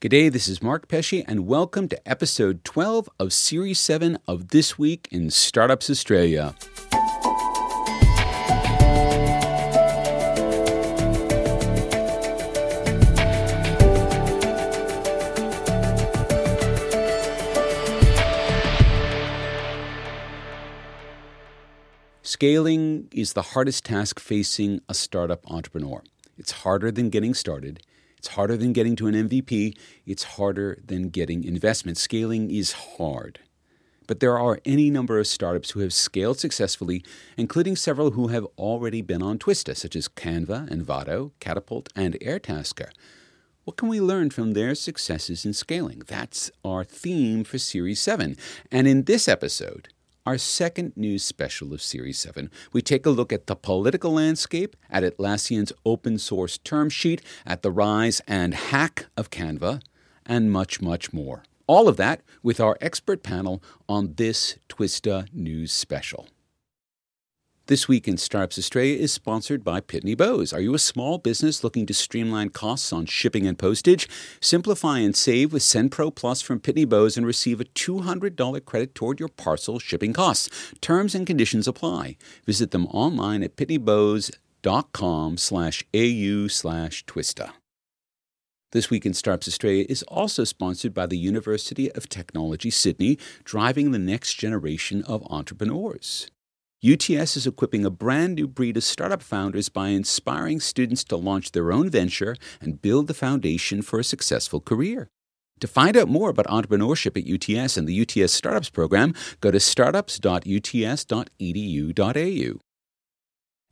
G'day, this is Mark Pesce, and welcome to episode 12 of Series 7 of This Week in Startups Australia. Scaling is the hardest task facing a startup entrepreneur. It's harder than getting started. It's harder than getting to an MVP. It's harder than getting investment. Scaling is hard. But there are any number of startups who have scaled successfully, including several who have already been on Twista, such as Canva, Envato, Catapult, and Airtasker. What can we learn from their successes in scaling? That's our theme for Series 7. And in this episode, our second news special of Series 7, we take a look at the political landscape, at Atlassian's open source term sheet, at the rise and hack of Canva, and much, much more. All of that with our expert panel on this Twista news special. This Week in Startups Australia is sponsored by Pitney Bowes. Are you a small business looking to streamline costs on shipping and postage? Simplify and save with SendPro Plus from Pitney Bowes and receive a $200 credit toward your parcel shipping costs. Terms and conditions apply. Visit them online at pitneybowes.com slash au slash twista. This Week in Startups Australia is also sponsored by the University of Technology Sydney, driving the next generation of entrepreneurs. UTS is equipping a brand new breed of startup founders by inspiring students to launch their own venture and build the foundation for a successful career. To find out more about entrepreneurship at UTS and the UTS Startups program, go to startups.uts.edu.au.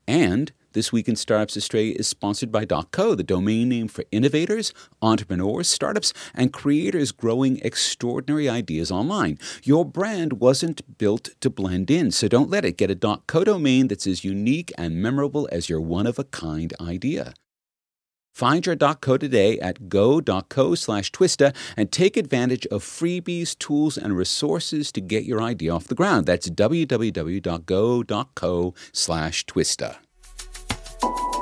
And this Week in Startups Australia is sponsored by .co, the domain name for innovators, entrepreneurs, startups, and creators growing extraordinary ideas online. Your brand wasn't built to blend in, so don't let it. Get a .co domain that's as unique and memorable as your one-of-a-kind idea. Find your .co today at go.co slash twista and take advantage of freebies, tools, and resources to get your idea off the ground. That's www.go.co slash twista. A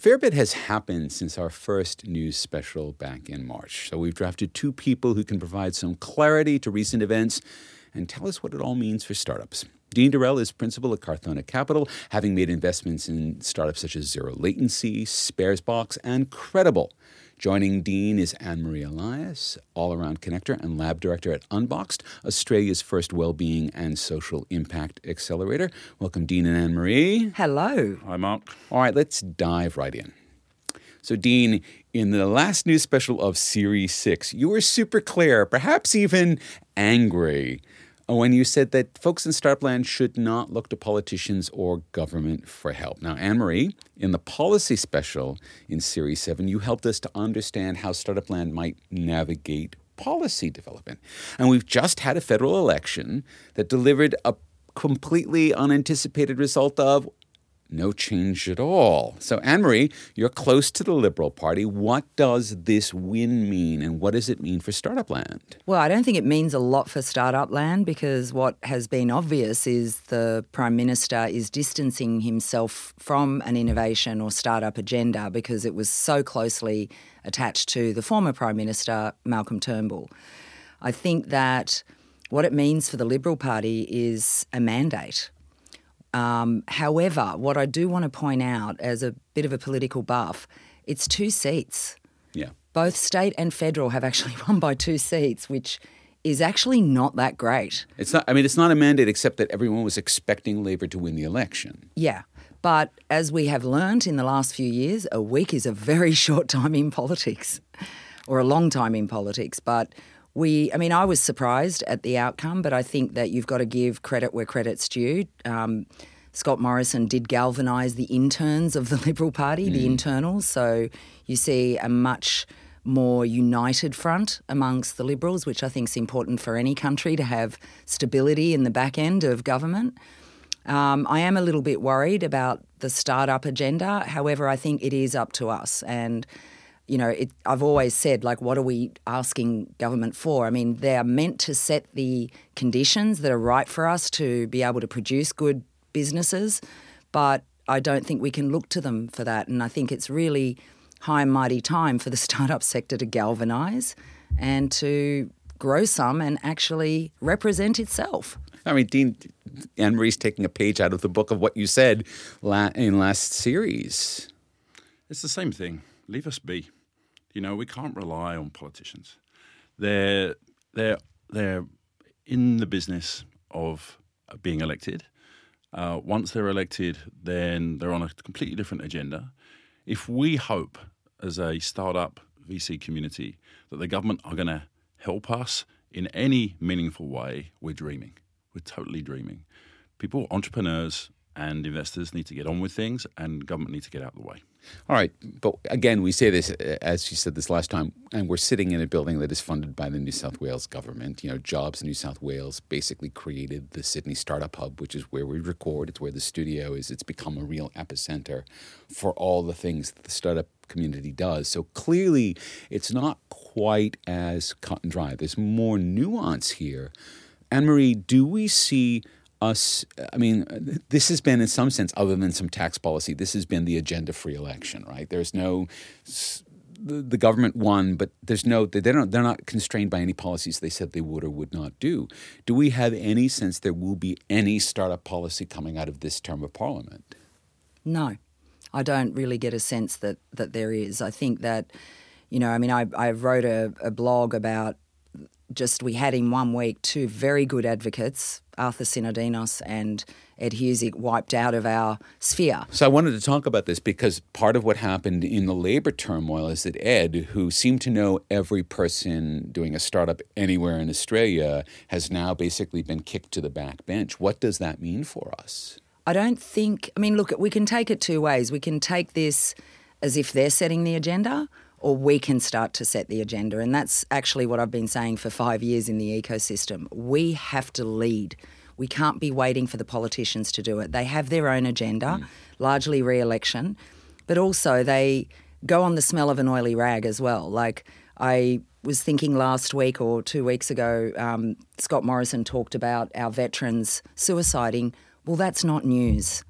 fair bit has happened since our first news special back in March. So we've drafted two people who can provide some clarity to recent events and tell us what it all means for startups. Dean Dorrell is principal at Carthona Capital, having made investments in startups such as Zero Latency, Sparesbox, and Credible. Joining Dean is Anne Marie Elias, all around connector and lab director at Unboxed, Australia's first well-being and social impact accelerator. Welcome, Dean and Anne Marie. Hello. Hi, Mark. All right, let's dive right in. So, Dean, in the last news special of Series 6, you were super clear, perhaps even angry, Oh, when you said that folks in Startland should not look to politicians or government for help. Now, Anne Marie, in the policy special in Series 7, you helped us to understand how Startupland might navigate policy development. And we've just had a federal election that delivered a completely unanticipated result of no change at all. So, Anne Marie, you're close to the Liberal Party. What does this win mean, and what does it mean for startup land? Well, I don't think it means a lot for startup land because what has been obvious is the Prime Minister is distancing himself from an innovation or startup agenda because it was so closely attached to the former Prime Minister, Malcolm Turnbull. I think that what it means for the Liberal Party is a mandate. Um, however, what I do want to point out as a bit of a political buff, it's two seats. Yeah. Both state and federal have actually won by two seats, which is actually not that great. It's not I mean it's not a mandate except that everyone was expecting Labor to win the election. Yeah. But as we have learned in the last few years, a week is a very short time in politics or a long time in politics. But we, I mean, I was surprised at the outcome, but I think that you've got to give credit where credit's due. Um, Scott Morrison did galvanise the interns of the Liberal Party, mm. the internals. So you see a much more united front amongst the Liberals, which I think is important for any country to have stability in the back end of government. Um, I am a little bit worried about the startup agenda. However, I think it is up to us. And, you know, it, I've always said, like, what are we asking government for? I mean, they are meant to set the conditions that are right for us to be able to produce good businesses, but I don't think we can look to them for that. And I think it's really high and mighty time for the startup sector to galvanise and to grow some and actually represent itself. I mean, Dean Anne Marie's taking a page out of the book of what you said in last series. It's the same thing. Leave us be. You know, we can't rely on politicians. They're they're they're in the business of being elected. Uh, once they're elected, then they're on a completely different agenda. If we hope as a startup VC community that the government are going to help us in any meaningful way, we're dreaming. We're totally dreaming. People, entrepreneurs, and investors need to get on with things, and government needs to get out of the way. All right, but again, we say this uh, as you said this last time, and we're sitting in a building that is funded by the New South Wales government. You know, Jobs New South Wales basically created the Sydney Startup Hub, which is where we record. It's where the studio is. It's become a real epicenter for all the things that the startup community does. So clearly, it's not quite as cut and dry. There's more nuance here. Anne Marie, do we see us, I mean, this has been, in some sense, other than some tax policy, this has been the agenda free election, right? There's no, the government won, but there's no, they don't, they're not constrained by any policies they said they would or would not do. Do we have any sense there will be any startup policy coming out of this term of parliament? No, I don't really get a sense that, that there is. I think that, you know, I mean, I, I wrote a, a blog about just we had in one week two very good advocates, Arthur Sinodinos and Ed Husic, wiped out of our sphere. So I wanted to talk about this because part of what happened in the labor turmoil is that Ed, who seemed to know every person doing a startup anywhere in Australia, has now basically been kicked to the back bench. What does that mean for us? I don't think, I mean, look, we can take it two ways. We can take this as if they're setting the agenda or we can start to set the agenda. And that's actually what I've been saying for five years in the ecosystem. We have to lead. We can't be waiting for the politicians to do it. They have their own agenda, mm. largely re election, but also they go on the smell of an oily rag as well. Like, I was thinking last week or two weeks ago, um, Scott Morrison talked about our veterans suiciding. Well, that's not news.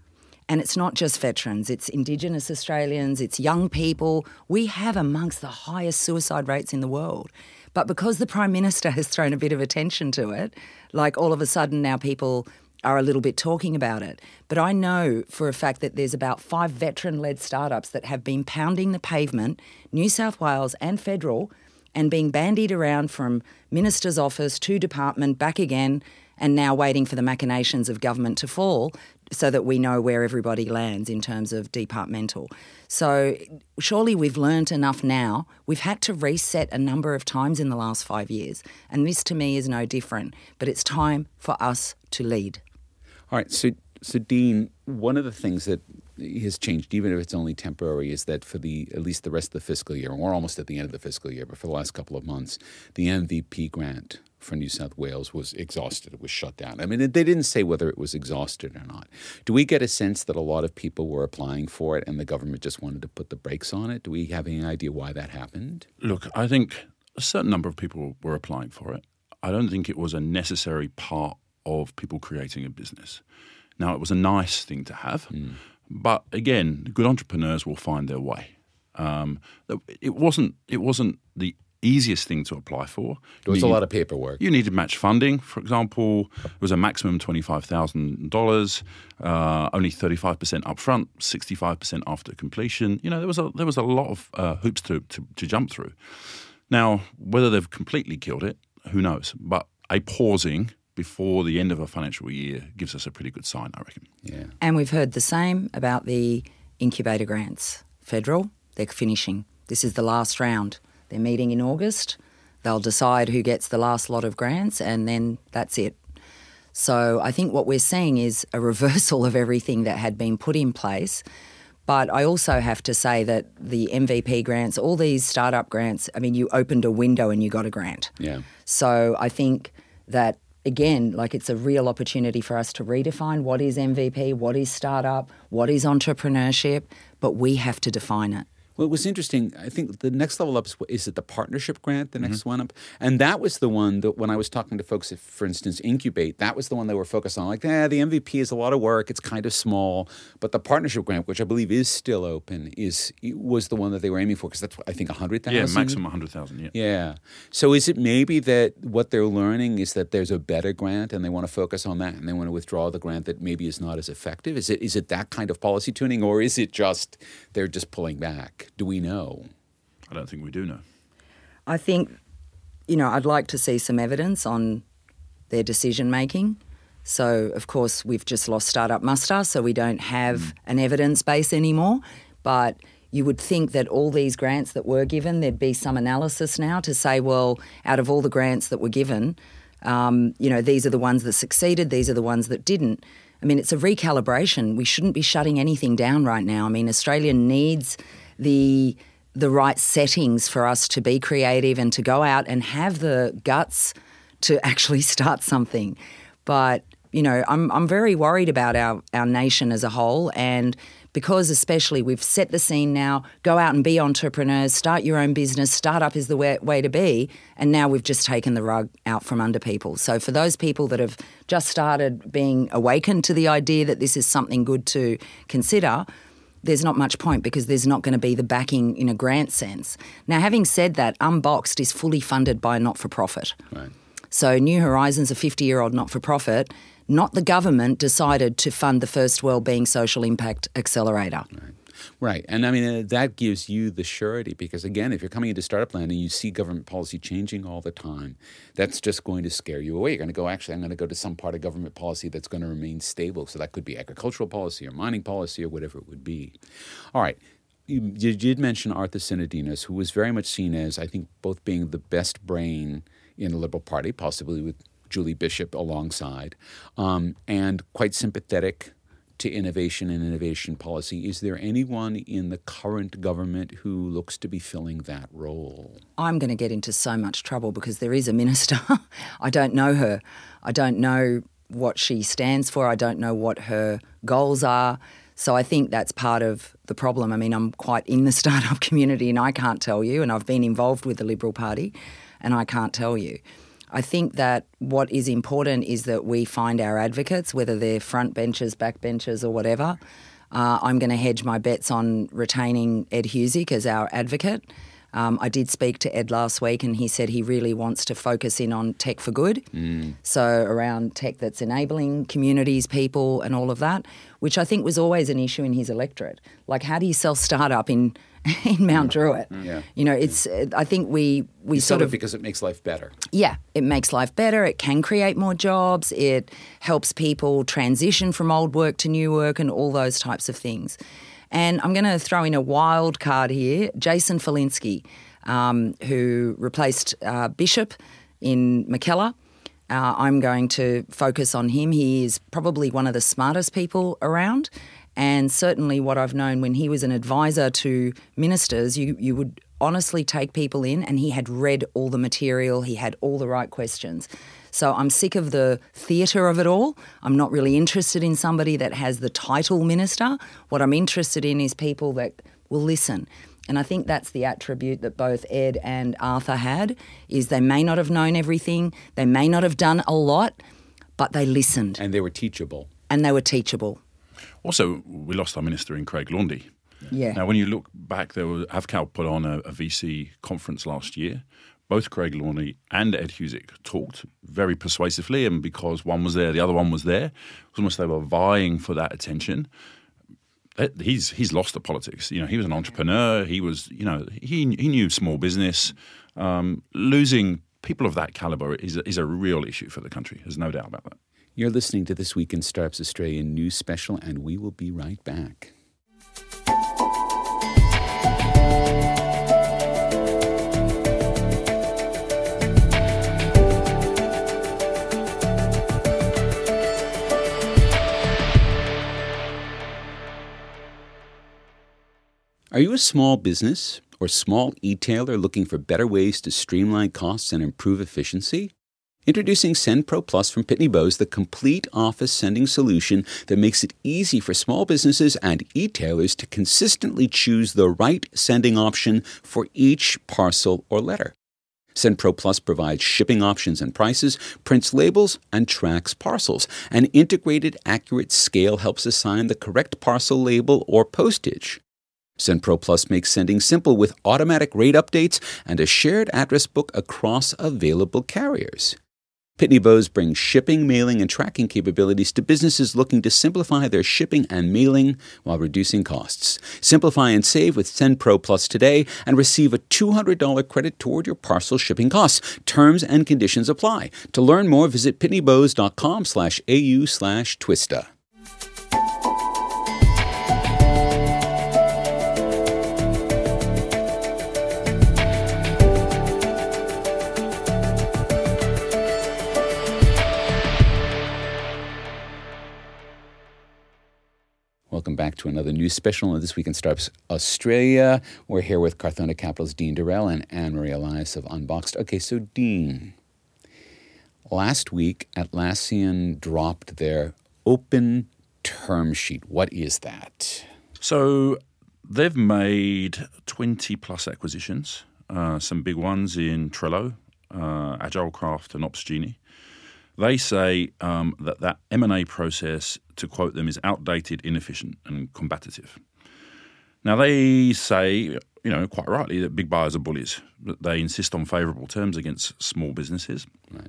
And it's not just veterans, it's Indigenous Australians, it's young people. We have amongst the highest suicide rates in the world. But because the Prime Minister has thrown a bit of attention to it, like all of a sudden now people are a little bit talking about it. But I know for a fact that there's about five veteran led startups that have been pounding the pavement, New South Wales and federal, and being bandied around from minister's office to department, back again, and now waiting for the machinations of government to fall so that we know where everybody lands in terms of departmental. So surely we've learned enough now. We've had to reset a number of times in the last five years, and this to me is no different. But it's time for us to lead. All right. So, so Dean, one of the things that has changed, even if it's only temporary, is that for the at least the rest of the fiscal year, we're almost at the end of the fiscal year, but for the last couple of months, the MVP grant for New South Wales was exhausted. It was shut down. I mean, they didn't say whether it was exhausted or not. Do we get a sense that a lot of people were applying for it and the government just wanted to put the brakes on it? Do we have any idea why that happened? Look, I think a certain number of people were applying for it. I don't think it was a necessary part of people creating a business. Now, it was a nice thing to have, mm. but again, good entrepreneurs will find their way. Um, it wasn't. It wasn't the easiest thing to apply for. There was a lot of paperwork. You needed match funding, for example. It was a maximum $25,000, uh, only 35% upfront, 65% after completion. You know, there was a, there was a lot of uh, hoops to, to, to jump through. Now, whether they've completely killed it, who knows? But a pausing before the end of a financial year gives us a pretty good sign, I reckon. Yeah. And we've heard the same about the incubator grants. Federal, they're finishing. This is the last round. They're meeting in August. They'll decide who gets the last lot of grants, and then that's it. So I think what we're seeing is a reversal of everything that had been put in place. But I also have to say that the MVP grants, all these startup grants, I mean, you opened a window and you got a grant. Yeah. So I think that again, like it's a real opportunity for us to redefine what is MVP, what is startup, what is entrepreneurship, but we have to define it. Well, it was interesting. I think the next level up is, is it the partnership grant, the next mm-hmm. one up, and that was the one that when I was talking to folks, at, for instance, Incubate, that was the one they were focused on. Like, yeah, the MVP is a lot of work; it's kind of small, but the partnership grant, which I believe is still open, is was the one that they were aiming for because that's I think a hundred thousand. Yeah, maximum hundred thousand. Yeah. Yeah. So is it maybe that what they're learning is that there's a better grant and they want to focus on that and they want to withdraw the grant that maybe is not as effective? Is it is it that kind of policy tuning or is it just they're just pulling back? Do we know? I don't think we do know. I think, you know, I'd like to see some evidence on their decision making. So, of course, we've just lost Startup Muster, so we don't have an evidence base anymore. But you would think that all these grants that were given, there'd be some analysis now to say, well, out of all the grants that were given, um, you know, these are the ones that succeeded, these are the ones that didn't. I mean, it's a recalibration. We shouldn't be shutting anything down right now. I mean, Australia needs the the right settings for us to be creative and to go out and have the guts to actually start something. But you know, I'm I'm very worried about our our nation as a whole. And because especially we've set the scene now go out and be entrepreneurs start your own business startup is the way, way to be. And now we've just taken the rug out from under people. So for those people that have just started being awakened to the idea that this is something good to consider there's not much point because there's not going to be the backing in a grant sense. Now, having said that, Unboxed is fully funded by a not for profit. Right. So, New Horizons, a 50 year old not for profit, not the government, decided to fund the first Wellbeing Social Impact Accelerator. Right. Right. And I mean, uh, that gives you the surety because, again, if you're coming into startup land and you see government policy changing all the time, that's just going to scare you away. You're going to go, actually, I'm going to go to some part of government policy that's going to remain stable. So that could be agricultural policy or mining policy or whatever it would be. All right. You, you did mention Arthur Sinodinos, who was very much seen as, I think, both being the best brain in the Liberal Party, possibly with Julie Bishop alongside, um, and quite sympathetic to innovation and innovation policy. Is there anyone in the current government who looks to be filling that role? I'm going to get into so much trouble because there is a minister. I don't know her. I don't know what she stands for. I don't know what her goals are. So I think that's part of the problem. I mean, I'm quite in the startup community and I can't tell you, and I've been involved with the Liberal Party and I can't tell you. I think that what is important is that we find our advocates, whether they're front benchers, back benchers, or whatever. Uh, I'm going to hedge my bets on retaining Ed Husic as our advocate. Um, I did speak to Ed last week, and he said he really wants to focus in on tech for good. Mm. So, around tech that's enabling communities, people, and all of that, which I think was always an issue in his electorate. Like, how do you sell startup in in Mount Druitt. Yeah. You know, it's. I think we we you sort of because it makes life better. Yeah, it makes life better. It can create more jobs. It helps people transition from old work to new work and all those types of things. And I'm going to throw in a wild card here, Jason Falinski, um, who replaced uh, Bishop in Mackellar. Uh, I'm going to focus on him. He is probably one of the smartest people around. And certainly, what I've known when he was an advisor to ministers, you, you would honestly take people in, and he had read all the material, he had all the right questions. So I'm sick of the theatre of it all. I'm not really interested in somebody that has the title minister. What I'm interested in is people that will listen. And I think that's the attribute that both Ed and Arthur had is they may not have known everything, they may not have done a lot, but they listened. And they were teachable. And they were teachable. Also, we lost our minister in Craig Laundy. Yeah. Now, when you look back, there was Avcal put on a, a VC conference last year. Both Craig Laundy and Ed Husic talked very persuasively, and because one was there, the other one was there. It was almost they were vying for that attention. He's he's lost the politics. You know, he was an entrepreneur. He was, you know, he he knew small business. Um, losing people of that caliber is is a real issue for the country. There's no doubt about that. You're listening to This Week in Startups Australia news special, and we will be right back. Are you a small business or small e-tailer looking for better ways to streamline costs and improve efficiency? Introducing SendPro Plus from Pitney Bowes, the complete office sending solution that makes it easy for small businesses and e-tailers to consistently choose the right sending option for each parcel or letter. SendPro Plus provides shipping options and prices, prints labels, and tracks parcels. An integrated, accurate scale helps assign the correct parcel label or postage. SendPro Plus makes sending simple with automatic rate updates and a shared address book across available carriers. Pitney Bowes brings shipping, mailing, and tracking capabilities to businesses looking to simplify their shipping and mailing while reducing costs. Simplify and save with Send Pro Plus today and receive a $200 credit toward your parcel shipping costs. Terms and conditions apply. To learn more, visit pitneybowes.com slash au slash twista. Welcome back to another news special on This Week in Startups Australia. We're here with Carthona Capital's Dean Dorrell and Anne Marie Elias of Unboxed. Okay, so Dean, last week Atlassian dropped their open term sheet. What is that? So they've made 20 plus acquisitions, uh, some big ones in Trello, uh, AgileCraft, and Opsgenie. They say um, that that M&A process, to quote them, is outdated, inefficient, and combative. Now they say, you know, quite rightly, that big buyers are bullies. That they insist on favourable terms against small businesses. Right.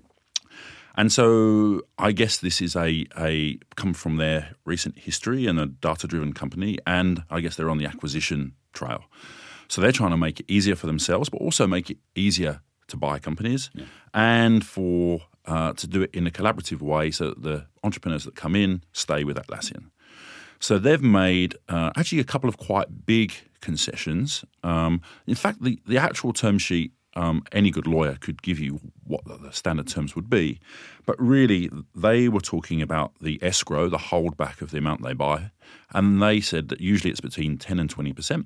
And so I guess this is a, a come from their recent history and a data driven company, and I guess they're on the acquisition trail. So they're trying to make it easier for themselves, but also make it easier to buy companies yeah. and for uh, to do it in a collaborative way so that the entrepreneurs that come in stay with Atlassian. So they've made uh, actually a couple of quite big concessions. Um, in fact, the, the actual term sheet, um, any good lawyer could give you what the standard terms would be. But really, they were talking about the escrow, the holdback of the amount they buy. And they said that usually it's between 10 and 20%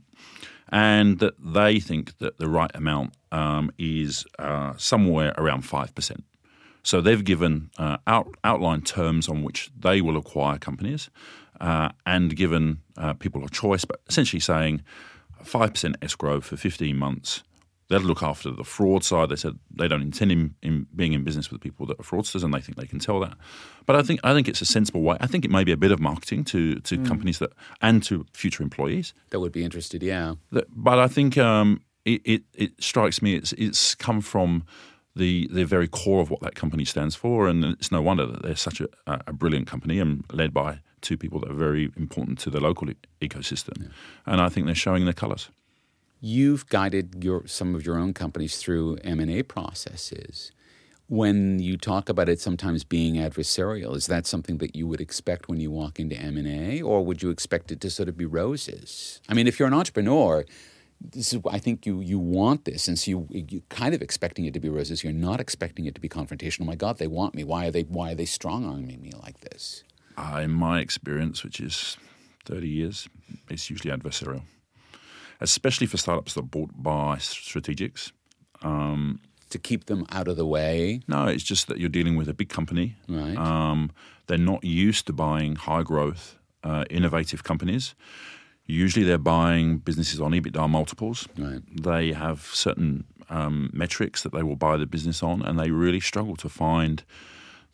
and that they think that the right amount um, is uh, somewhere around 5%. So they've given uh, out, outlined terms on which they will acquire companies uh, and given uh, people a choice, but essentially saying 5% escrow for 15 months. They'll look after the fraud side. They said they don't intend in, in being in business with people that are fraudsters, and they think they can tell that. But I think I think it's a sensible way. I think it may be a bit of marketing to to mm. companies that and to future employees that would be interested. Yeah, but I think um, it, it, it strikes me it's it's come from the the very core of what that company stands for, and it's no wonder that they're such a, a brilliant company and led by two people that are very important to the local e- ecosystem. Yeah. And I think they're showing their colours. You've guided your some of your own companies through M and A processes. When you talk about it sometimes being adversarial, is that something that you would expect when you walk into M and A, or would you expect it to sort of be roses? I mean, if you're an entrepreneur this is I think you you want this, and so you you kind of expecting it to be roses. You're not expecting it to be confrontational. My God, they want me. Why are they why are they strong arming me like this? Uh, in my experience, which is thirty years, it's usually adversarial, especially for startups that are bought by strategics. Um, to keep them out of the way. No, it's just that you're dealing with a big company. Right. Um, they're not used to buying high growth, uh, innovative companies. Usually they're buying businesses on EBITDA multiples. Right. They have certain um, metrics that they will buy the business on, and they really struggle to find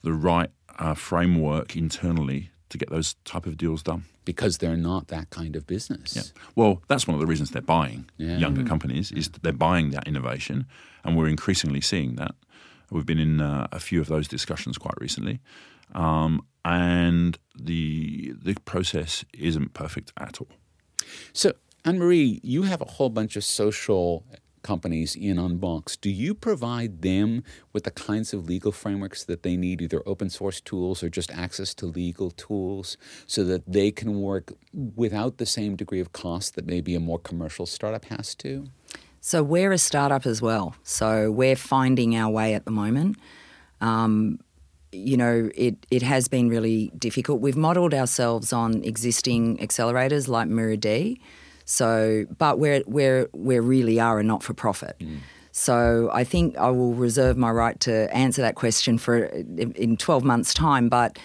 the right uh, framework internally to get those type of deals done. Because they're not that kind of business. Yeah. Well, that's one of the reasons they're buying yeah. younger companies is they're buying that innovation, and we're increasingly seeing that. We've been in uh, a few of those discussions quite recently, um, and the the process isn't perfect at all. So, Anne Marie, you have a whole bunch of social companies in Unbox. Do you provide them with the kinds of legal frameworks that they need, either open source tools or just access to legal tools, so that they can work without the same degree of cost that maybe a more commercial startup has to? So, we're a startup as well. So, we're finding our way at the moment. Um, you know, it, it has been really difficult. We've modelled ourselves on existing accelerators like Muru-D. So, but we're we're we really are a not for profit. Mm. So I think I will reserve my right to answer that question for in, in 12 months' time. But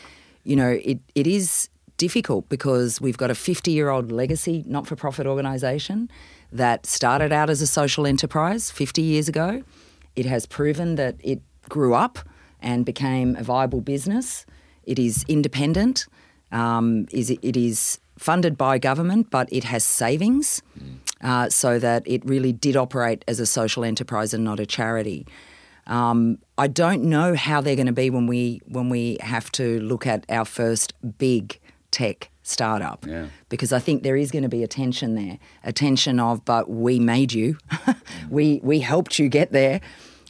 you know, it, it is difficult because we've got a 50 year old legacy not for profit organisation that started out as a social enterprise 50 years ago. It has proven that it grew up and became a viable business. It is independent. Um, is it is funded by government, but it has savings, uh, so that it really did operate as a social enterprise and not a charity. Um, I don't know how they're going to be when we when we have to look at our first big tech startup, Yeah. because I think there is going to be a tension there, a tension of, but we made you, we we helped you get there,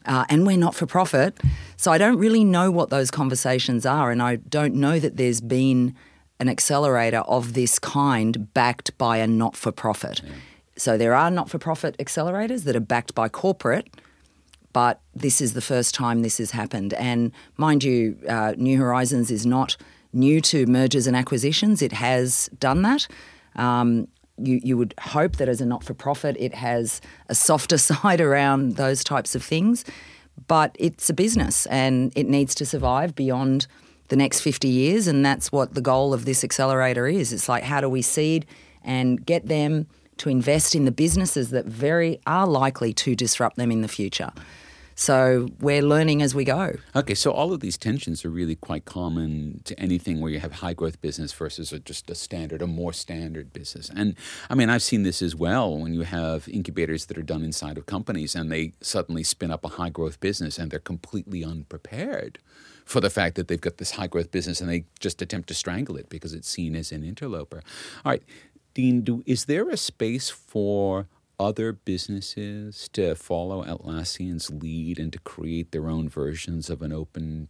uh, and we're not for profit. So I don't really know what those conversations are, and I don't know that there's been an accelerator of this kind backed by a not for profit. So there are not for profit accelerators that are backed by corporate, but this is the first time this has happened. And mind you, uh, New Horizons is not new to mergers and acquisitions, it has done that. Um, you, you would hope that as a not for profit, it has a softer side around those types of things. But it's a business and it needs to survive beyond the next 50 years. And that's what the goal of this accelerator is. It's like, how do we seed and get them to invest in the businesses that very are likely to disrupt them in the future? So we're learning as we go. Okay, so all of these tensions are really quite common to anything where you have high growth business versus a, just a standard, a more standard business. And I mean, I've seen this as well when you have incubators that are done inside of companies and they suddenly spin up a high growth business and they're completely unprepared for the fact that they've got this high growth business and they just attempt to strangle it because it's seen as an interloper. All right, Dean, do, is there a space for other businesses to follow Atlassian's lead and to create their own versions of an open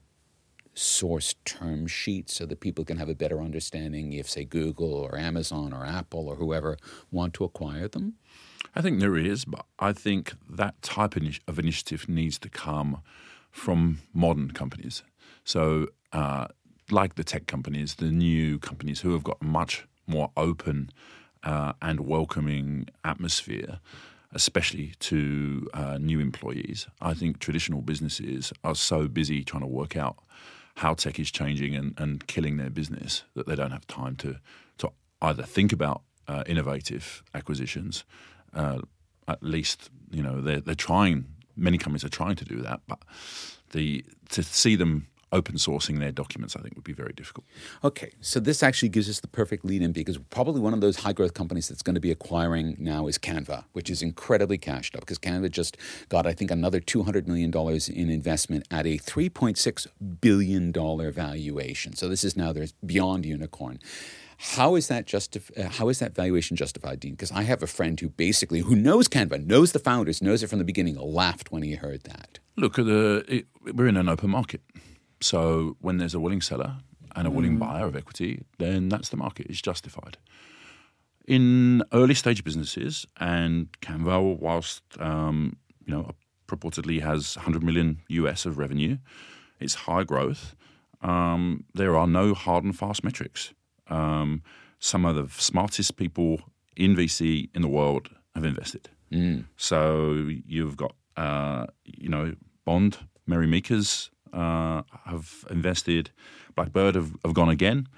source term sheet so that people can have a better understanding if, say, Google or Amazon or Apple or whoever want to acquire them? I think there is, but I think that type of initiative needs to come from modern companies. So, uh, like the tech companies, the new companies who have got much more open uh, and welcoming atmosphere, especially to uh, new employees. I think traditional businesses are so busy trying to work out how tech is changing and, and killing their business that they don't have time to, to either think about uh, innovative acquisitions. Uh, at least, you know, they're, they're trying, many companies are trying to do that, but the to see them open sourcing their documents, I think, would be very difficult. Okay, so this actually gives us the perfect lead in because probably one of those high growth companies that's going to be acquiring now is Canva, which is incredibly cashed up because Canva just got, I think, another $200 million in investment at a $3.6 billion valuation. So this is now there's beyond unicorn. How is that justif- uh, How is that valuation justified, Dean? Because I have a friend who basically who knows Canva, knows the founders, knows it from the beginning, laughed when he heard that. Look, the, it, we're in an open market. So when there's a willing seller and a willing buyer of equity, then that's the market. It's justified. In early stage businesses, and Canva, whilst um, you know purportedly has 100 million US of revenue, it's high growth. Um, there are no hard and fast metrics. Um, some of the smartest people in VC in the world have invested. So you've got, uh, you know, Bond, Mary Meeker's uh, have invested, Blackbird have, have gone again,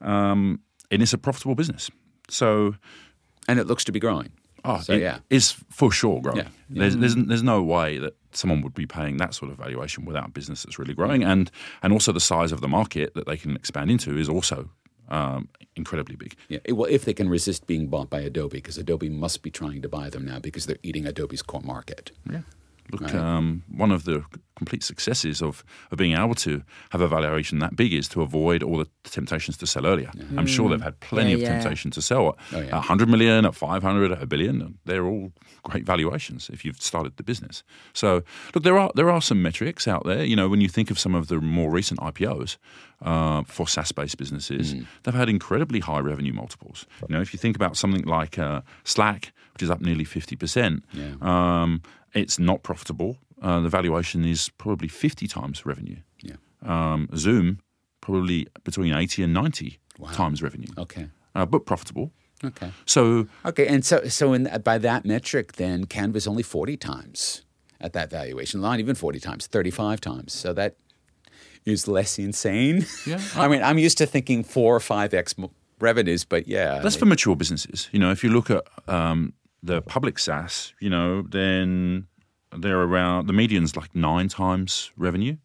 um, and it's a profitable business. So, And it looks to be growing. oh, So, it yeah. is for sure growing. Yeah. There's, there's there's no way that someone would be paying that sort of valuation without a business that's really growing, and and also the size of the market that they can expand into is also um, incredibly big. Yeah, well, if they can resist being bought by Adobe, because Adobe must be trying to buy them now because they're eating Adobe's core market. Yeah. Look, Right. um, one of the complete successes of, of being able to have a valuation that big is to avoid all the temptations to sell earlier. I'm sure they've had plenty Yeah, of yeah. temptation to sell at Oh, yeah. 100 million, at 500, at a billion. They're all great valuations if you've started the business. So, look, there are there are some metrics out there. You know, when you think of some of the more recent IPOs uh, for SaaS-based businesses, Mm. they've had incredibly high revenue multiples. You know, if you think about something like uh, Slack, which is up nearly 50%, Yeah. um, it's not profitable. Uh, the valuation is probably 50 times revenue. Yeah. Um, Zoom, probably between 80 and 90 times revenue, Okay. uh, but profitable. Okay. So Okay, and so so in, by that metric, then Canva's only forty times at that valuation, not even forty times, thirty-five times. So that is less insane. Yeah. I mean, I'm used to thinking four or five x revenues, but yeah, That's for mature businesses. You know, if you look at um, the public SaaS, you know, then they're around the median's like nine times revenue.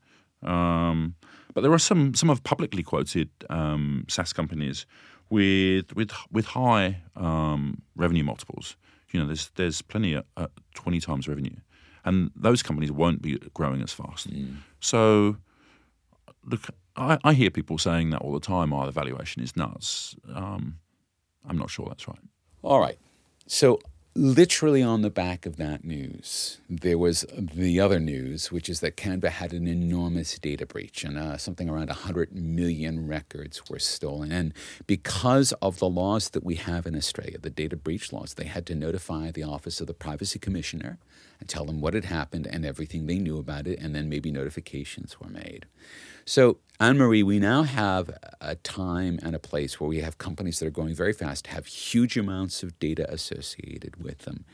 Um, but there are some some of publicly quoted um, SaaS companies with with with high um, revenue multiples. You know, there's there's plenty at, at twenty times revenue, and those companies won't be growing as fast. So look, I, I hear people saying that all the time. Oh, the valuation is nuts. Um, I'm not sure that's right. All right. So, literally on the back of that news, there was the other news, which is that Canva had an enormous data breach and uh, something around 100 million records were stolen. And because of the laws that we have in Australia, the data breach laws, they had to notify the Office of the Privacy Commissioner and tell them what had happened and everything they knew about it, and then maybe notifications were made. So, Anne Marie, we now have a time and a place where we have companies that are growing very fast, have huge amounts of data associated with them.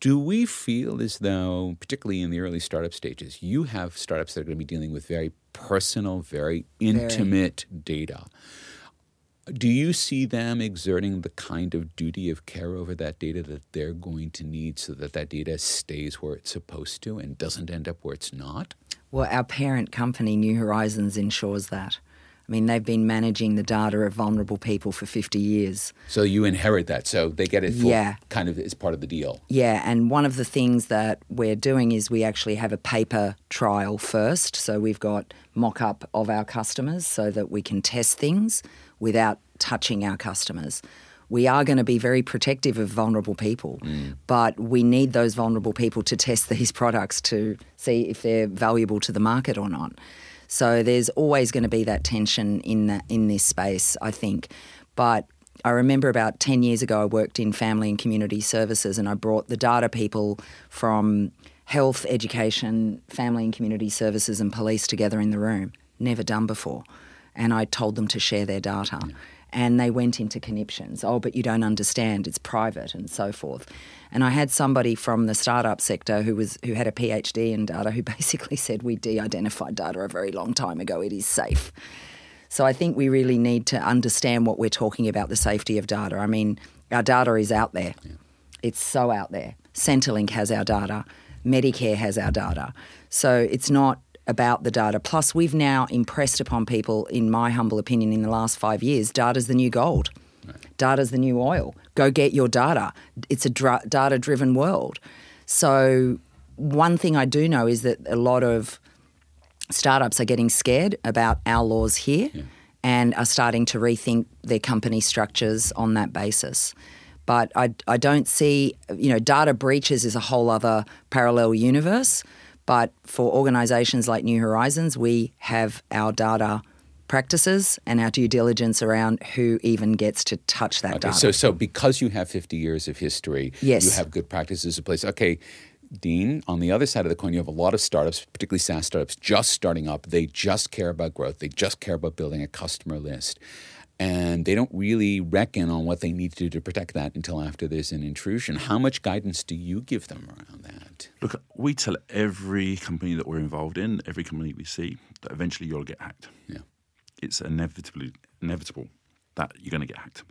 Do we feel as though, particularly in the early startup stages, you have startups that are going to be dealing with very personal, very intimate data? Do you see them exerting the kind of duty of care over that data that they're going to need so that that data stays where it's supposed to and doesn't end up where it's not? Well, our parent company, New Horizons, ensures that. I mean, they've been managing the data of vulnerable people for 50 years. So you inherit that. So they get it for Yeah. kind of as part of the deal. Yeah, and one of the things that we're doing is we actually have a paper trial first. So we've got mock up of our customers so that we can test things without touching our customers. We are going to be very protective of vulnerable people, mm. but we need those vulnerable people to test these products to see if they're valuable to the market or not. So there's always going to be that tension in that in this space, I think. But I remember about 10 years ago, I worked in family and community services and I brought the data people from health, education, family and community services, and police together in the room. Never done before. And I told them to share their data. And they went into conniptions. Oh, but you don't understand. It's private and so forth. And I had somebody from the startup sector who was who had a PhD in data who basically said we de-identified data a very long time ago. It is safe. So I think we really need to understand what we're talking about the safety of data. I mean, our data is out there. It's so out there. Centrelink has our data. Medicare has our data. So it's not about the data. Plus, we've now impressed upon people, in my humble opinion, in the last five years, data's the new gold. Data's the new oil. Go get your data. It's a dra- data driven world. So, one thing I do know is that a lot of startups are getting scared about our laws here and are starting to rethink their company structures on that basis. But I, I don't see, you know, data breaches is a whole other parallel universe. But for organisations like New Horizons, we have our data practices and our due diligence around who even gets to touch that Okay, data. so so because you have 50 years of history, Yes. you have good practices in place. Okay, Dean, on the other side of the coin, you have a lot of startups, particularly SaaS startups, just starting up. They just care about growth. They just care about building a customer list. And they don't really reckon on what they need to do to protect that until after there's an intrusion. How much guidance do you give them around that? Look, we tell every company that we're involved in, every company we see, that eventually you'll get hacked. Yeah. It's inevitably inevitable that you're going to get hacked.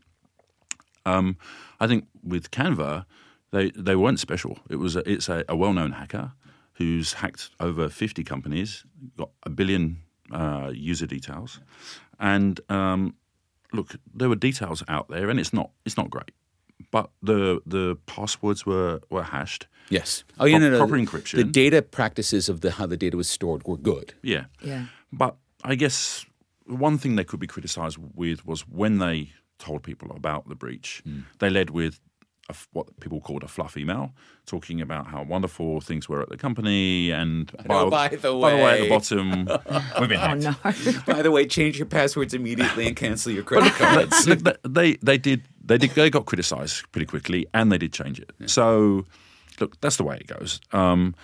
Um, I think with Canva, they they weren't special. It was a, it's a, a well known hacker who's hacked over 50 companies, got a billion uh, user details, and um, look, there were details out there, and it's not it's not great. But the the passwords were, were hashed. Yes. Oh, yeah, Pro- no, no. proper The encryption. data practices of the how the data was stored were good. Yeah. yeah. But I guess one thing they could be criticised with was when they told people about the breach, Hmm. they led with a f what people called a fluff email, talking about how wonderful things were at the company. And know, by the by the way, at the bottom, we've been Oh, no. By the way, change your passwords immediately and cancel your credit cards. They- they they did they did they got criticised pretty quickly, and they did change it. So, look, that's the way it goes. Um,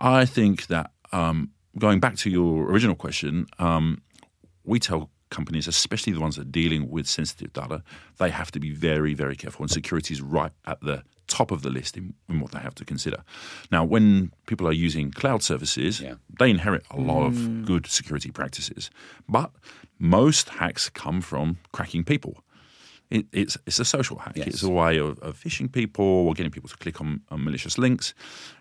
I think that um, going back to your original question, um, we tell companies, especially the ones that are dealing with sensitive data, they have to be very, very careful. And security is right at the top of the list in, in what they have to consider. Now, when people are using cloud services, Yeah. they inherit a lot of mm. good security practices. But most hacks come from cracking people. It, it's it's a social hack. Yes. It's a way of, of phishing people or getting people to click on, on malicious links,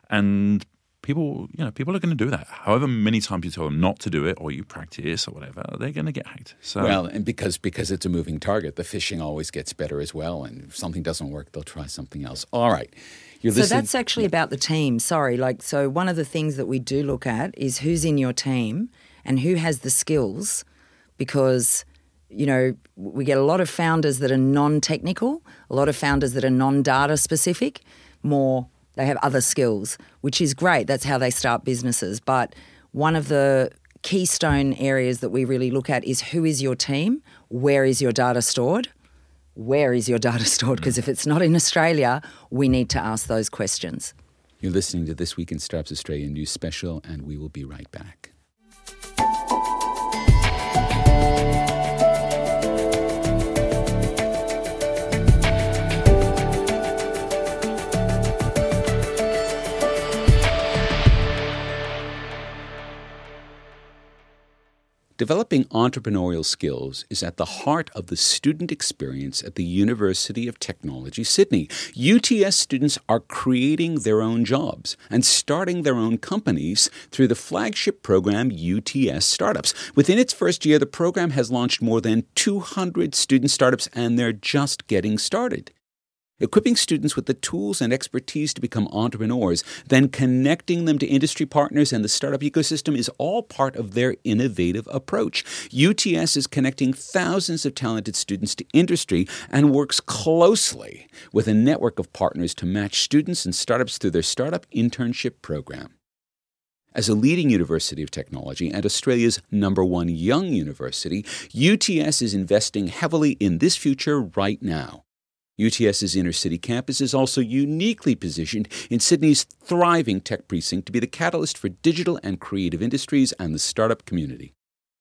and people you know people are going to do that. However many times you tell them not to do it or you practice or whatever, they're going to get hacked. So Well, and because because it's a moving target, the phishing always gets better as well. And if something doesn't work, they'll try something else. All right, you're So listening. that's actually about the team. Sorry, like so one of the things that we do look at is who's in your team and who has the skills because you know, we get a lot of founders that are non-technical, a lot of founders that are non-data specific, more they have other skills, which is great. That's how they start businesses. But one of the keystone areas that we really look at is who is your team? Where is your data stored? Where is your data stored? Mm. Because if it's not in Australia, we need to ask those questions. You're listening to This Week in Startups Australia News Special, and we will be right back. Developing entrepreneurial skills is at the heart of the student experience at the University of Technology, Sydney. UTS students are creating their own jobs and starting their own companies through the flagship program UTS Startups. Within its first year, the program has launched more than 200 student startups, and they're just getting started equipping students with the tools and expertise to become entrepreneurs, then connecting them to industry partners and the startup ecosystem is all part of their innovative approach. UTS is connecting thousands of talented students to industry and works closely with a network of partners to match students and startups through their startup internship program. As a leading university of technology and Australia's number one young university, UTS is investing heavily in this future right now. UTS's inner city campus is also uniquely positioned in Sydney's thriving tech precinct to be the catalyst for digital and creative industries and the startup community.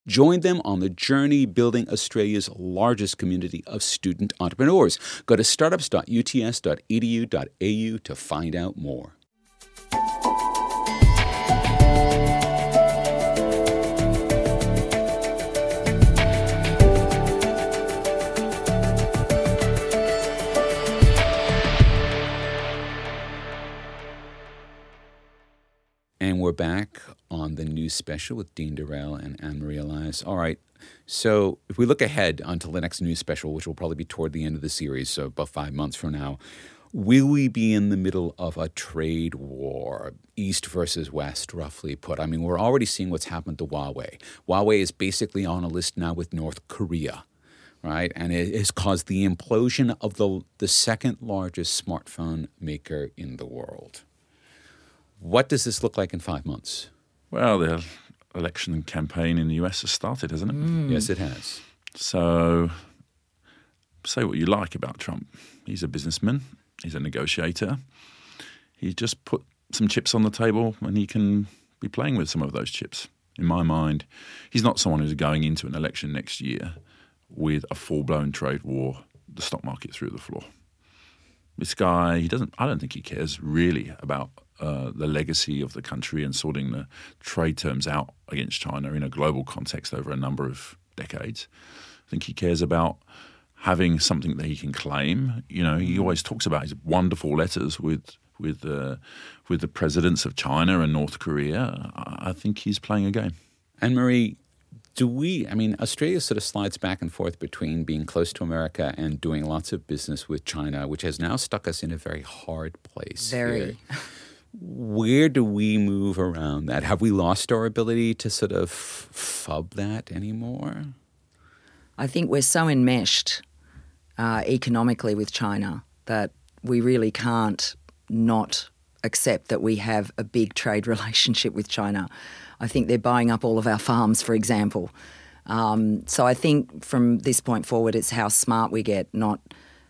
Join them on the journey building Australia's largest community of student entrepreneurs. Go to startups.uts.edu.au to find out more. We're back on the news special with Dean Dorrell and Anne Marie Elias. All right. So if we look ahead until the next news special, which will probably be toward the end of the series, so about five months from now, will we be in the middle of a trade war, East versus West, roughly put? I mean, we're already seeing what's happened to Huawei. Huawei is basically on a list now with North Korea right? And it has caused the implosion of the, the second largest smartphone maker in the world. What does this look like in five months? well, the election campaign in the US has started, hasn't it? Mm. Yes, it has. So, say what you like about Trump. He's a businessman, he's a negotiator. He just put some chips on the table and he can be playing with some of those chips. In my mind, he's not someone who's going into an election next year with a full blown trade war, the stock market through the floor. This guy, he doesn't, I don't think he cares really about uh, the legacy of the country and sorting the trade terms out against China in a global context over a number of decades. I think he cares about having something that he can claim. You know, he always talks about his wonderful letters with with uh, with the presidents of China and North Korea. I I think he's playing a game. Anne Marie, do we, I mean, Australia sort of slides back and forth between being close to America and doing lots of business with China, which has now stuck us in a very hard place. Very. here. Where do we move around that? Have we lost our ability to sort of fub that anymore? I think we're so enmeshed uh, economically with China that we really can't not accept that we have a big trade relationship with China. I think they're buying up all of our farms, for example. Um, so I think from this point forward, it's how smart we get, not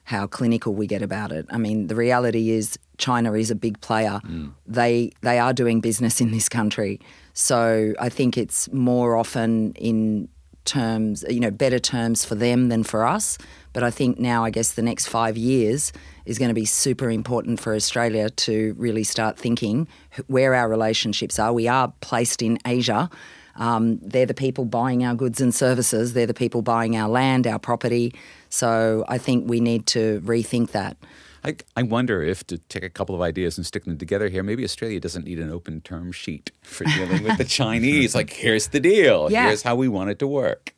how clinical we get about it. I mean, the reality is China is a big player. They they are doing business in this country. So I think it's more often in terms, you know, better terms for them than for us. But I think now, I guess the next five years is going to be super important for Australia to really start thinking where our relationships are. We are placed in Asia. Um, they're the people buying our goods and services. They're the people buying our land, our property. So I think we need to rethink that. I, I wonder if to take a couple of ideas and stick them together here, maybe Australia doesn't need an open term sheet for dealing with the Chinese. Like, here's the deal. Yeah. Here's how we want it to work.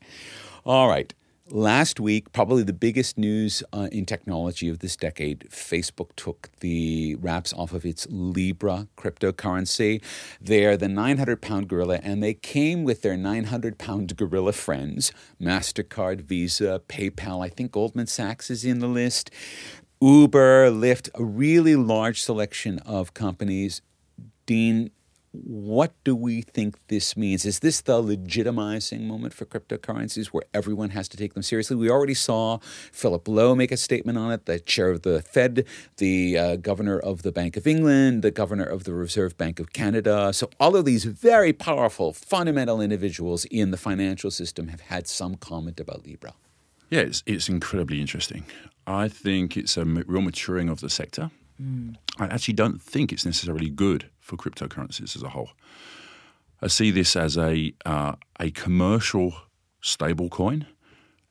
All right. Last week, probably the biggest news uh, in technology of this decade, Facebook took the wraps off of its Libra cryptocurrency. They're the 900 pound gorilla, and they came with their 900 pound gorilla friends MasterCard, Visa, PayPal. I think Goldman Sachs is in the list. Uber, Lyft, a really large selection of companies. Dean, what do we think this means? Is this the legitimizing moment for cryptocurrencies where everyone has to take them seriously? We already saw Philip Lowe make a statement on it, the chair of the Fed, the uh, governor of the Bank of England, the governor of the Reserve Bank of Canada. So, all of these very powerful, fundamental individuals in the financial system have had some comment about Libra. Yeah, it's, it's incredibly interesting. I think it's a real maturing of the sector. Mm. I actually don't think it's necessarily good for cryptocurrencies as a whole. I see this as a uh, a commercial stable coin.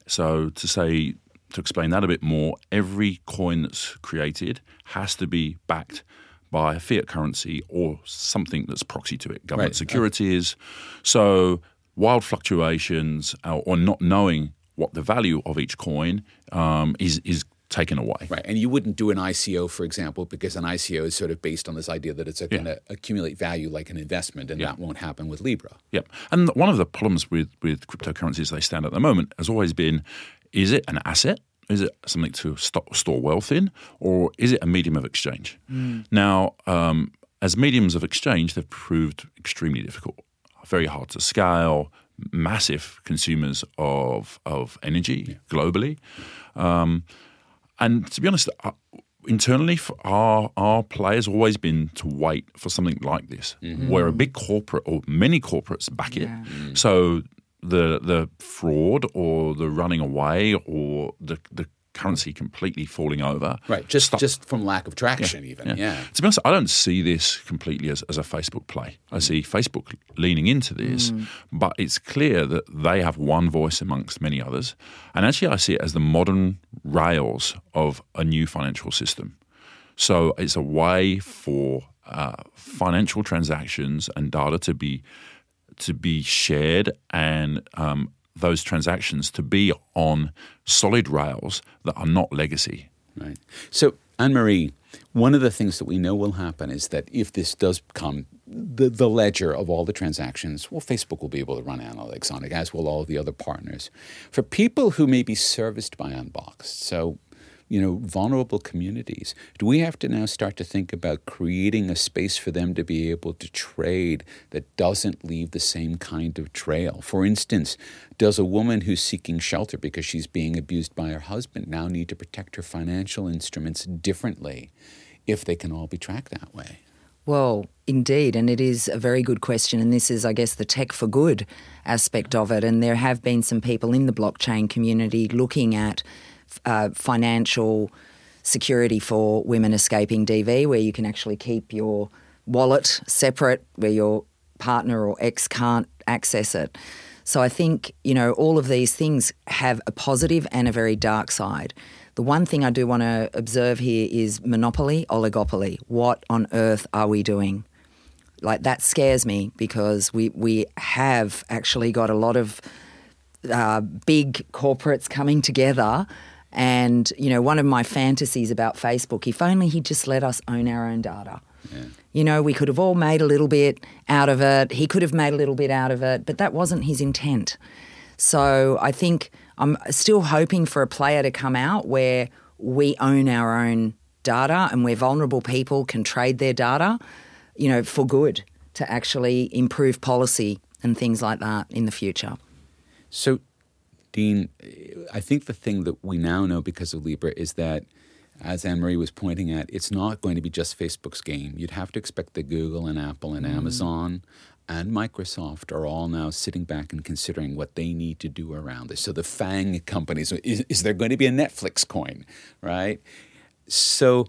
So to say to explain that a bit more, every coin that's created has to be backed by a fiat currency or something that's proxy to it, government right. securities. So wild fluctuations uh, or not knowing what the value of each coin um, is is taken away. Right. And you wouldn't do an ICO, for example, because an ICO is sort of based on this idea that it's going to accumulate value like an investment, and yeah. that won't happen with Libra. Yep. And one of the problems with, with cryptocurrencies they stand at the moment has always been is it an asset? Is it something to st- store wealth in? Or is it a medium of exchange? Mm. Now, um, as mediums of exchange, they've proved extremely difficult, very hard to scale, massive consumers of, of energy yeah. globally. Um, and to be honest, uh, internally, our our play has always been to wait for something like this, mm-hmm. where a big corporate or many corporates back it. Mm-hmm. So the the fraud or the running away or the the currency completely falling over. Right, just Stop. just from lack of traction, yeah, even. Yeah. yeah. To be honest, I don't see this completely as, as a Facebook play. I mm. see Facebook leaning into this, mm. but it's clear that they have one voice amongst many others. And actually, I see it as the modern rails of a new financial system. So it's a way for uh, financial transactions and data to be to be shared and um, those transactions to be on solid rails that are not legacy. Right. So, Anne Marie, one of the things that we know will happen is that if this does become the, the ledger of all the transactions, well, Facebook will be able to run analytics on it, as will all the other partners. For people who may be serviced by Unboxed, so you know, vulnerable communities? Do we have to now start to think about creating a space for them to be able to trade that doesn't leave the same kind of trail? For instance, does a woman who's seeking shelter because she's being abused by her husband now need to protect her financial instruments differently if they can all be tracked that way? Well, indeed, and it is a very good question. And this is, I guess, the tech for good aspect of it. And there have been some people in the blockchain community looking at uh, financial security for women escaping DV, where you can actually keep your wallet separate, where your partner or ex can't access it. So I think, you know, all of these things have a positive and a very dark side. The one thing I do want to observe here is monopoly, oligopoly. What on earth are we doing? Like that scares me because we we have actually got a lot of uh, big corporates coming together and, you know, one of my fantasies about Facebook, if only he just let us own our own data. Yeah. You know, we could have all made a little bit out of it. He could have made a little bit out of it, but that wasn't his intent. So I think I'm still hoping for a player to come out where we own our own data and where vulnerable people can trade their data, you know, for good to actually improve policy and things like that in the future. So Dean, I think the thing that we now know because of Libra is that, as Anne Marie was pointing at, it's not going to be just Facebook's game. You'd have to expect that Google and Apple and mm. Amazon and Microsoft are all now sitting back and considering what they need to do around this. So the FANG companies, is, is there going to be a Netflix coin, right? So,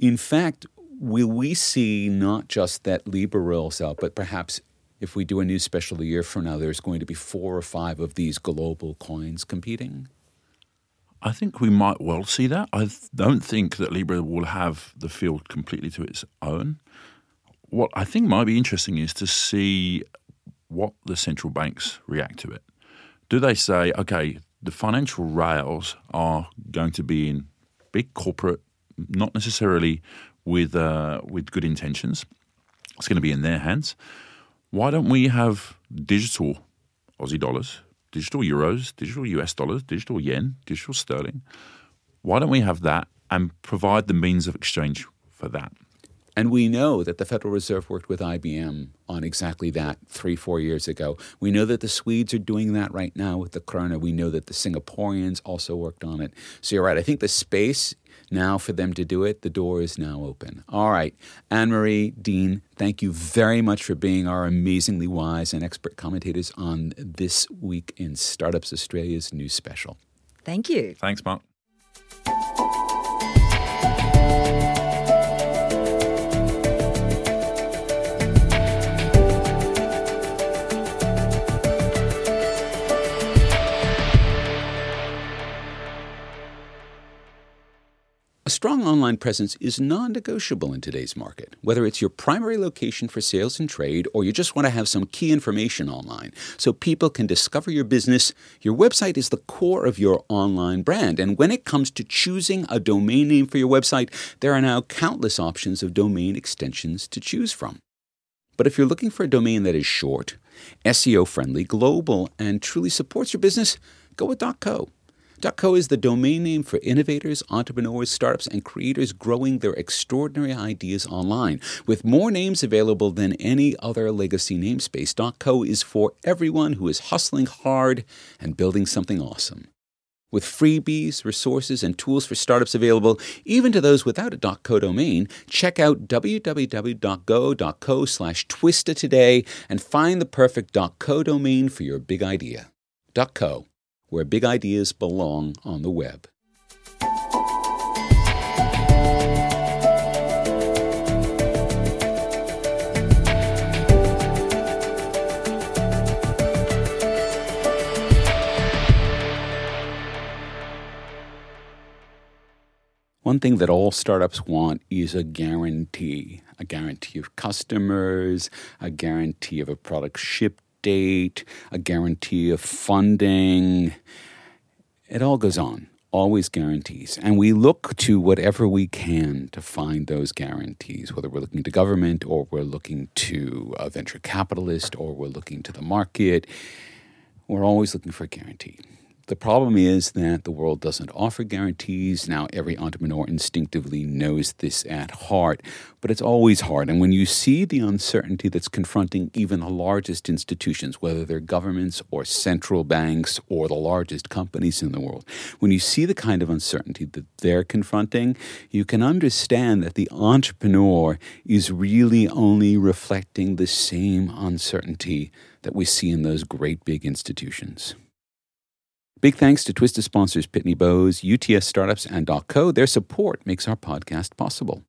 in fact, will we see not just that Libra rolls out, but perhaps if we do a new special a year from now, there's going to be four or five of these global coins competing? I think we might well see that. I don't think that Libra will have the field completely to its own. What I think might be interesting is to see what the central banks react to it. Do they say, okay, the financial rails are going to be in big corporate, not necessarily with uh, with good intentions. It's going to be in their hands. Why don't we have digital Aussie dollars digital euros, digital US dollars, digital yen, digital sterling. Why don't we have that and provide the means of exchange for that? And we know that the Federal Reserve worked with IBM on exactly that three, four years ago. We know that the Swedes are doing that right now with the krona. We know that the Singaporeans also worked on it. So you're right. I think the space now for them to do it, the door is now open. All right. Anne Marie, Dean, thank you very much for being our amazingly wise and expert commentators on this week in Startups Australia's new special. Thank you. Thanks, Mark. Strong online presence is non negotiable in today's market, whether it's your primary location for sales and trade or you just want to have some key information online so people can discover your business. Your website is the core of your online brand. And when it comes to choosing a domain name for your website, there are now countless options of domain extensions to choose from. But if you're looking for a domain that is short, SEO friendly, global, and truly supports your business, go with .co. .co is the domain name for innovators, entrepreneurs, startups, and creators growing their extraordinary ideas online. With more names available than any other legacy namespace, .co is for everyone who is hustling hard and building something awesome. With freebies, resources, and tools for startups available, even to those without a .co domain, check out www.go.co slash twista today and find the perfect .co domain for your big idea. .co where big ideas belong on the web. One thing that all startups want is a guarantee a guarantee of customers, a guarantee of a product shipped a guarantee of funding. It all goes on, always guarantees. And we look to whatever we can to find those guarantees, whether we're looking to government or we're looking to a venture capitalist or we're looking to the market. We're always looking for a guarantee. The problem is that the world doesn't offer guarantees. Now, every entrepreneur instinctively knows this at heart, but it's always hard. And when you see the uncertainty that's confronting even the largest institutions, whether they're governments or central banks or the largest companies in the world, when you see the kind of uncertainty that they're confronting, you can understand that the entrepreneur is really only reflecting the same uncertainty that we see in those great big institutions. Big thanks to Twista sponsors Pitney Bowes, UTS Startups, and .co. Their support makes our podcast possible.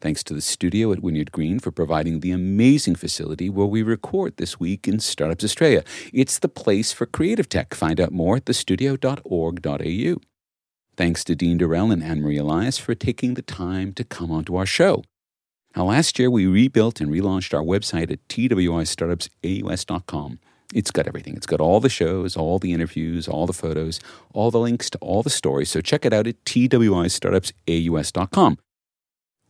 Thanks to the studio at Wynyard Green for providing the amazing facility where we record this week in Startups Australia. It's the place for creative tech. Find out more at thestudio.org.au. Thanks to Dean Dorrell and Anne Marie Elias for taking the time to come onto our show. Now, last year we rebuilt and relaunched our website at twistartupsaus.com. It's got everything. It's got all the shows, all the interviews, all the photos, all the links to all the stories. So check it out at twistartupsaus.com.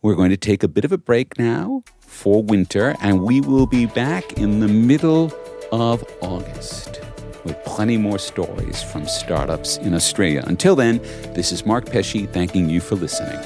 We're going to take a bit of a break now for winter, and we will be back in the middle of August with plenty more stories from startups in Australia. Until then, this is Mark Pesce thanking you for listening.